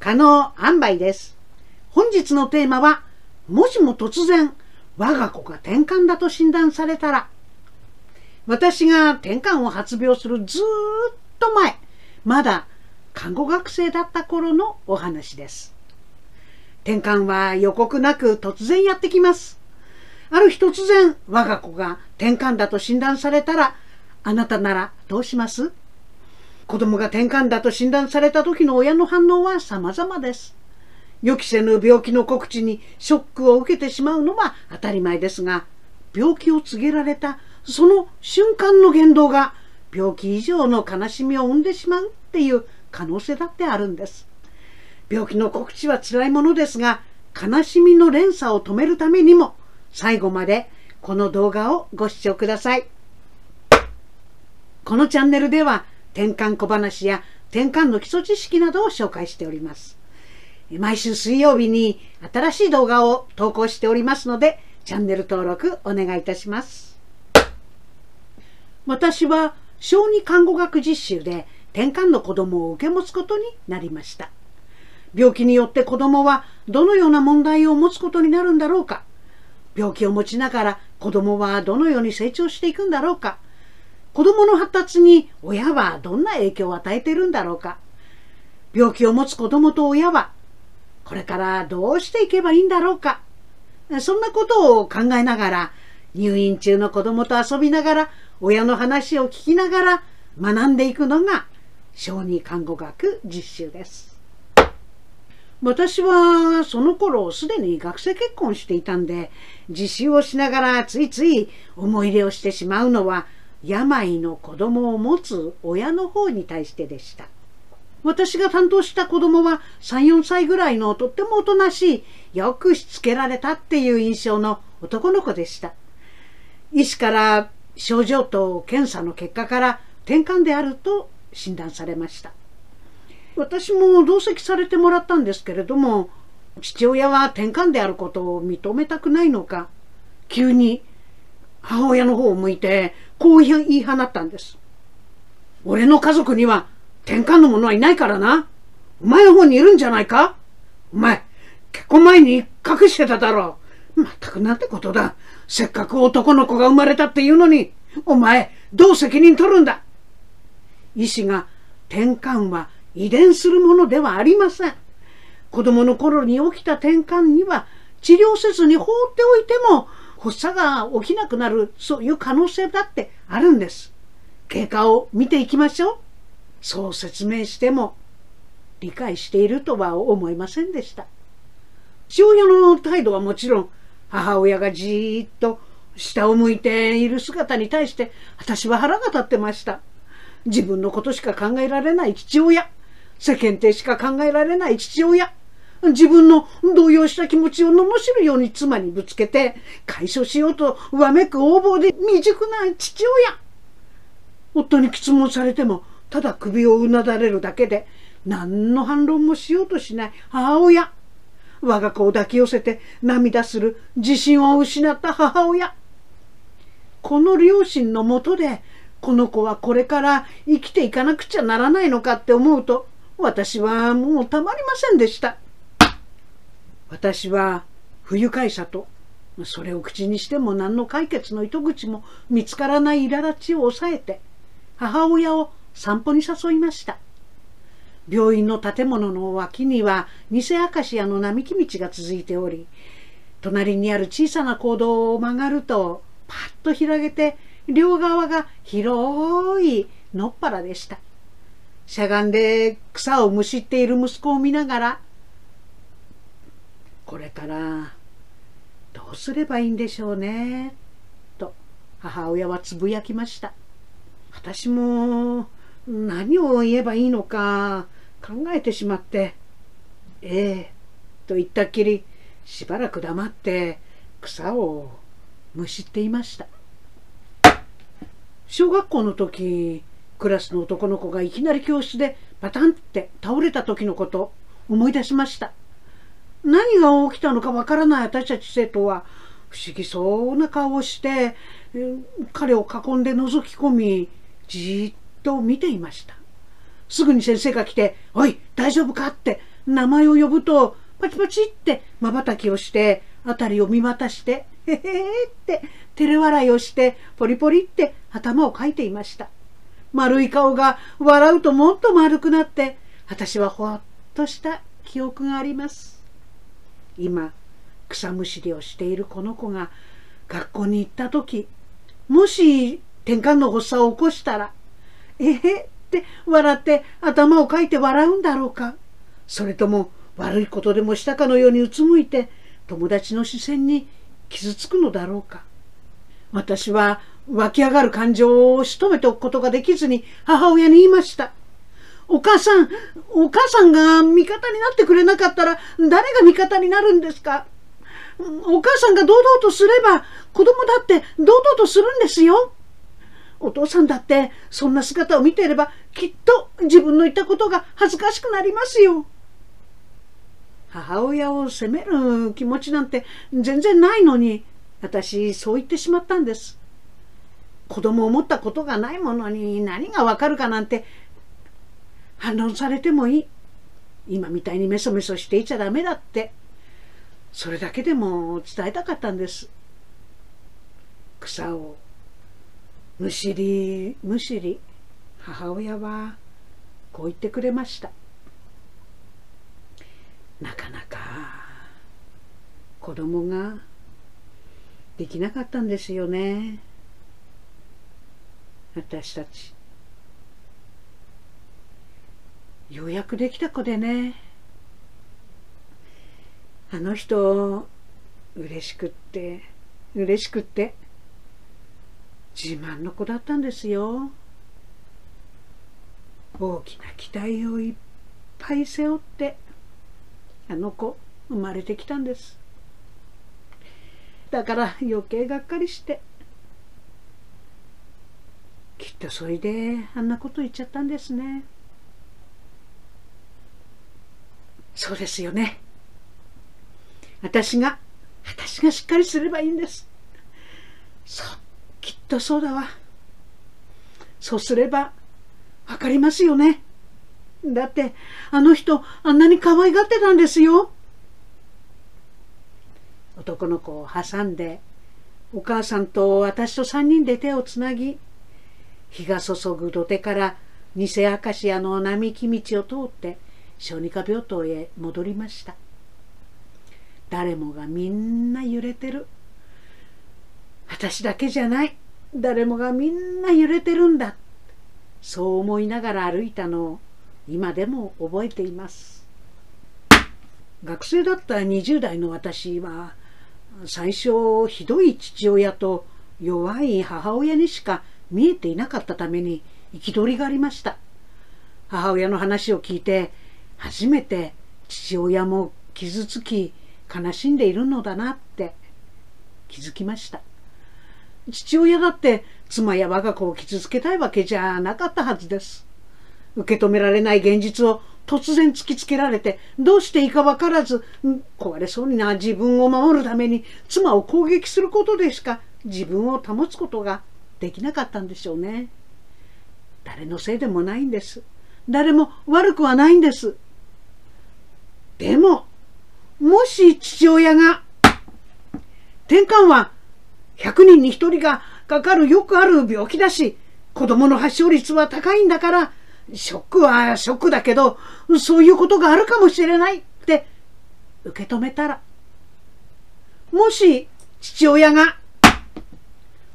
可能塩梅です。本日のテーマは、もしも突然、我が子が転換だと診断されたら、私が転換を発病するずっと前、まだ看護学生だった頃のお話です。転換は予告なく突然やってきます。ある日突然我が子が転換だと診断されたら、あなたならどうします？子供が転換だと診断された時の親の反応は様々です。予期せぬ病気の告知にショックを受けてしまうのは当たり前ですが、病気を告げられたその瞬間の言動が病気以上の悲しみを生んでしまうっていう可能性だってあるんです。病気の告知は辛いものですが、悲しみの連鎖を止めるためにも、最後までこの動画をご視聴ください。このチャンネルでは、転換小話や転換の基礎知識などを紹介しております。毎週水曜日に新しい動画を投稿しておりますので、チャンネル登録お願いいたします。私は小児看護学実習で転換の子供を受け持つことになりました。病気によって子供はどのような問題を持つことになるんだろうか。病気を持ちながら子供はどのように成長していくんだろうか。子供の発達に親はどんな影響を与えているんだろうか。病気を持つ子供と親はこれからどうしていけばいいんだろうか。そんなことを考えながら入院中の子供と遊びながら親の話を聞きながら学んでいくのが小児看護学実習です。私はその頃すでに学生結婚していたんで実習をしながらついつい思い入れをしてしまうのは病の子供を持つ親の方に対してでした。私が担当した子供は3、4歳ぐらいのとってもおとなしい、よくしつけられたっていう印象の男の子でした。医師から症状と検査の結果から転換であると診断されました。私も同席されてもらったんですけれども父親は転換であることを認めたくないのか急に母親の方を向いてこう言い放ったんです。俺の家族には転換の者はいないからな。お前の方にいるんじゃないかお前、結婚前に隠してただろう。まったくなんてことだ。せっかく男の子が生まれたっていうのに、お前、どう責任取るんだ医師が転換は遺伝するものではありません。子供の頃に起きた転換には治療せずに放っておいても発作が起きなくなるそういう可能性だってあるんです。経過を見ていきましょう。そう説明しても理解しているとは思いませんでした。父親の態度はもちろん母親がじーっと下を向いている姿に対して私は腹が立ってました。自分のことしか考えられない父親。世間体しか考えられない父親。自分の動揺した気持ちを罵るように妻にぶつけて解消しようとわめく横暴で未熟な父親。夫に質問されてもただ首をうなだれるだけで何の反論もしようとしない母親。我が子を抱き寄せて涙する自信を失った母親。この両親のもとでこの子はこれから生きていかなくちゃならないのかって思うと私はもうたまりませんでした。私は不愉快さと、それを口にしても何の解決の糸口も見つからない苛立ちを抑えて、母親を散歩に誘いました。病院の建物の脇には偽アカシアの並木道が続いており、隣にある小さな坑道を曲がると、パッと開けて、両側が広い野っ原でした。しゃがんで草をむしっている息子を見ながら、これからどうすればいいんでしょうね、と母親はつぶやきました。私も何を言えばいいのか考えてしまって、ええと言ったっきりしばらく黙って草をむしっていました。小学校の時クラスの男の子がいきなり教室でパタンって倒れた時のこと思い出しました。何が起きたのかわからない私たち生徒は不思議そうな顔をして彼を囲んで覗き込みじーっと見ていました。すぐに先生が来て「おい大丈夫か?」って名前を呼ぶとパチパチって瞬きをして辺りを見渡してへへへって照れ笑いをしてポリポリって頭をかいていました丸い顔が笑うともっと丸くなって私はほっとした記憶があります今草むしりをしているこの子が学校に行った時もし転換の発作を起こしたらえへって笑って頭をかいて笑うんだろうかそれとも悪いことでもしたかのようにうつむいて友達の視線に傷つくのだろうか私は湧き上がる感情を仕留めておくことができずに母親に言いました。お母さん、お母さんが味方になってくれなかったら誰が味方になるんですか？お母さんが堂々とすれば子供だって堂々とするんですよ。お父さんだってそんな姿を見ていればきっと自分の言ったことが恥ずかしくなりますよ。母親を責める気持ちなんて全然ないのに私そう言ってしまったんです。子供を持ったことがないものに何がわかるかなんて反論されてもいい。今みたいにメソメソしていちゃダメだって。それだけでも伝えたかったんです。草をむしりむしり母親はこう言ってくれました。なかなか子供ができなかったんですよね。私たちようやくできた子でね。あの人嬉しくって嬉しくって自慢の子だったんですよ。大きな期待をいっぱい背負ってあの子生まれてきたんです。だから余計がっかりしてきっとそれであんなこと言っちゃったんですね。そうですよね。私が私がしっかりすればいいんです。そうきっとそうだわ。そうすればわかりますよね。だってあの人あんなに可愛がってたんですよ。男の子を挟んでお母さんと私と3人で手をつなぎ日が注ぐ土手から偽アカシアの並木道を通って小児科病棟へ戻りました。誰もがみんな揺れてる。私だけじゃない。誰もがみんな揺れてるんだ。そう思いながら歩いたのを今でも覚えています。学生だった20代の私は最初ひどい父親と弱い母親にしか見えていなかったために憤りがありました。母親の話を聞いて初めて父親も傷つき悲しんでいるのだなって気づきました。父親だって妻や我が子を傷つけたいわけじゃなかったはずです。受け止められない現実を突然突きつけられてどうしていいか分からず壊れそうにな自分を守るために妻を攻撃することでしか自分を保つことができなかったんでしょうね。誰のせいでもないんです。誰も悪くはないんです。でももし父親が転換は100人に1人がかかるよくある病気だし子供の発症率は高いんだからショックはショックだけどそういうことがあるかもしれないって受け止めたらもし父親が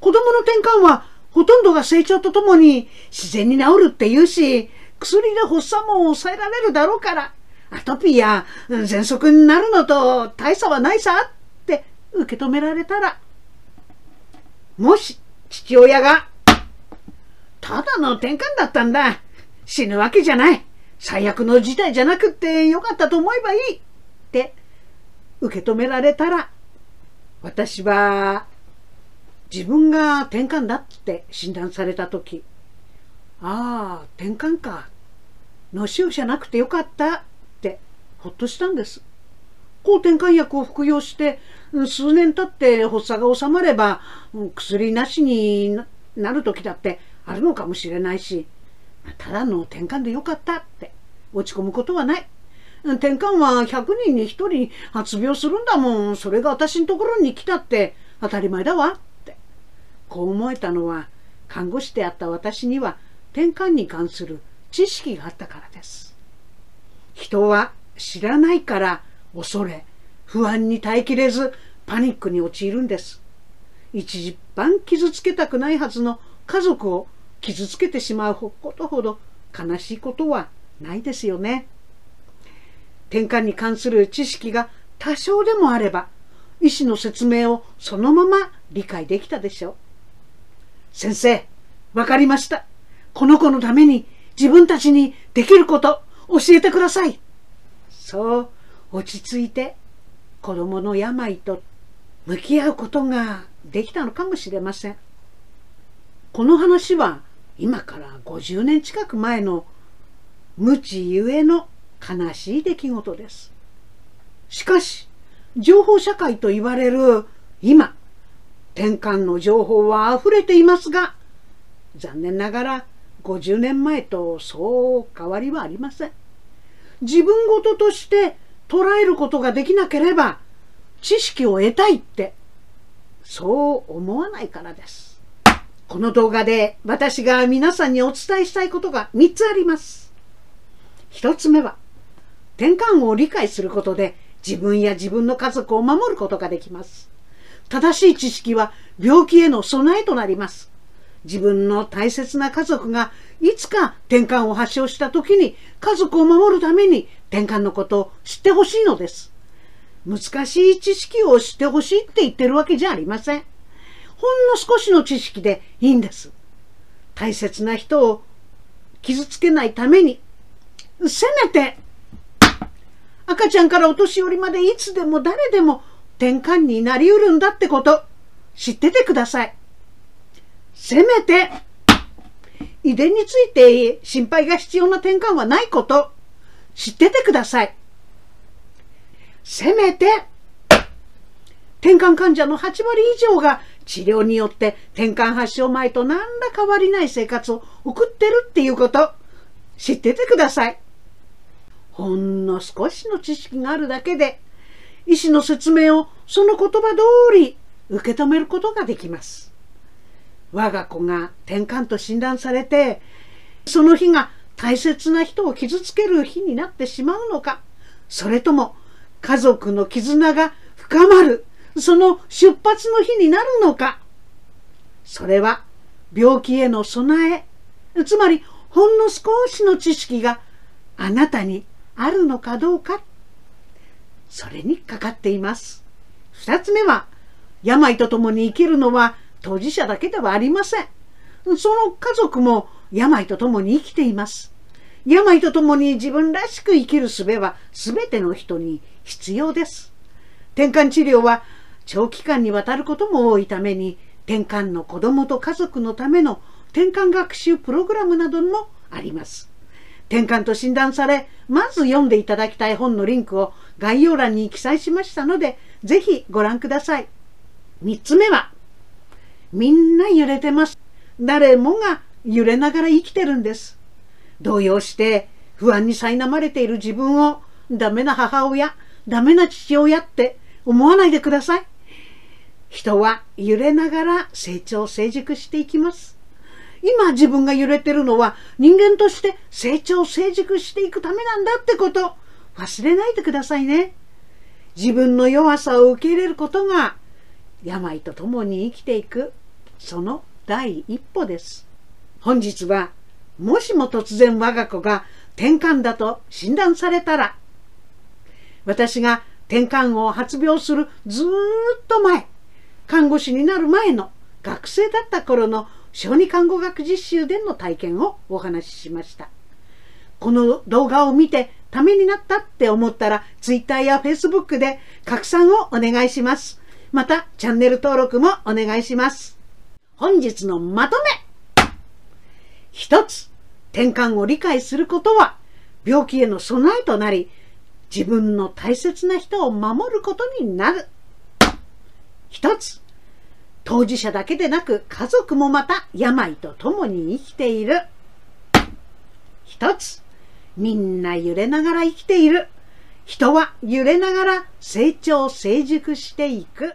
子供の転換はほとんどが成長とともに自然に治るって言うし、薬で発作も抑えられるだろうから、アトピーや喘息になるのと大差はないさって受け止められたら、もし父親が、ただの転換だったんだ。死ぬわけじゃない。最悪の事態じゃなくってよかったと思えばいい。って受け止められたら、私は自分が転換だって診断された時ああ転換か脳腫瘍じゃなくてよかったほっとしたんです抗転換薬を服用して数年経って発作が収まれば薬なしになる時だってあるのかもしれないしただの転換でよかったって落ち込むことはない転換は100人に1人発病するんだもん。それが私のところに来たって当たり前だわ。って。こう思えたのは、看護師であった私には転換に関する知識があったからです。人は知らないから恐れ、不安に耐えきれずパニックに陥るんです。一番傷つけたくないはずの家族を傷つけてしまうことほど悲しいことはないですよね。転換に関する知識が多少でもあれば、医師の説明をそのまま理解できたでしょう。先生、わかりました。この子のために自分たちにできること教えてください。そう落ち着いて子供の病と向き合うことができたのかもしれません。この話は今から50年近く前の無知ゆえの悲しい出来事です。しかし、情報社会と言われる今、転換の情報は溢れていますが、残念ながら50年前とそう変わりはありません。自分事として捉えることができなければ、知識を得たいって、そう思わないからです。この動画で私が皆さんにお伝えしたいことが3つあります。1つ目は、転換を理解することで自分や自分の家族を守ることができます。正しい知識は病気への備えとなります。自分の大切な家族がいつか転換を発症した時に家族を守るために転換のことを知ってほしいのです。難しい知識を知ってほしいって言ってるわけじゃありません。ほんの少しの知識でいいんです。大切な人を傷つけないために、せめて赤ちゃんからお年寄りまでいつでも誰でも転換になりうるんだってこと知っててください。せめて遺伝について心配が必要な転換はないこと知っててください。せめて転換患者の8割以上が治療によって転換発症前と何ら変わりない生活を送ってるっていうこと知っててください。ほんの少しの知識があるだけで、医師の説明をその言葉通り受け止めることができます。我が子が転換と診断されて、その日が大切な人を傷つける日になってしまうのか、それとも家族の絆が深まる、その出発の日になるのか、それは病気への備え、つまりほんの少しの知識があなたにあるのかどうか、それにかかっています。二つ目は、病と共に生きるのは当事者だけではありません。その家族も病と共に生きています。病と共に自分らしく生きる術は全ての人に必要です。転換治療は長期間にわたることも多いために、転換の子供と家族のための転換学習プログラムなどもあります。転換と診断され、まず読んでいただきたい本のリンクを概要欄に記載しましたので、ぜひご覧ください。3つ目は、みんな揺れてます。誰もが揺れながら生きてるんです。動揺して不安に苛まれている自分をダメな母親、ダメな父親って思わないでください。人は揺れながら成長成熟していきます。今自分が揺れてるのは人間として成長成熟していくためなんだってこと忘れないでくださいね。自分の弱さを受け入れることが病と共に生きていくその第一歩です。本日はもしも突然我が子が転換だと診断されたら私が転換を発病するずっと前看護師になる前の学生だった頃の小児看護学実習での体験をお話ししました。この動画を見てためになったって思ったら Twitter や Facebook で拡散をお願いします。またチャンネル登録もお願いします。本日のまとめ一つ、転換を理解することは病気への備えとなり自分の大切な人を守ることになる。一つ、当事者だけでなく家族もまた病と共に生きている。一つ、みんな揺れながら生きている。人は揺れながら成長成熟していく。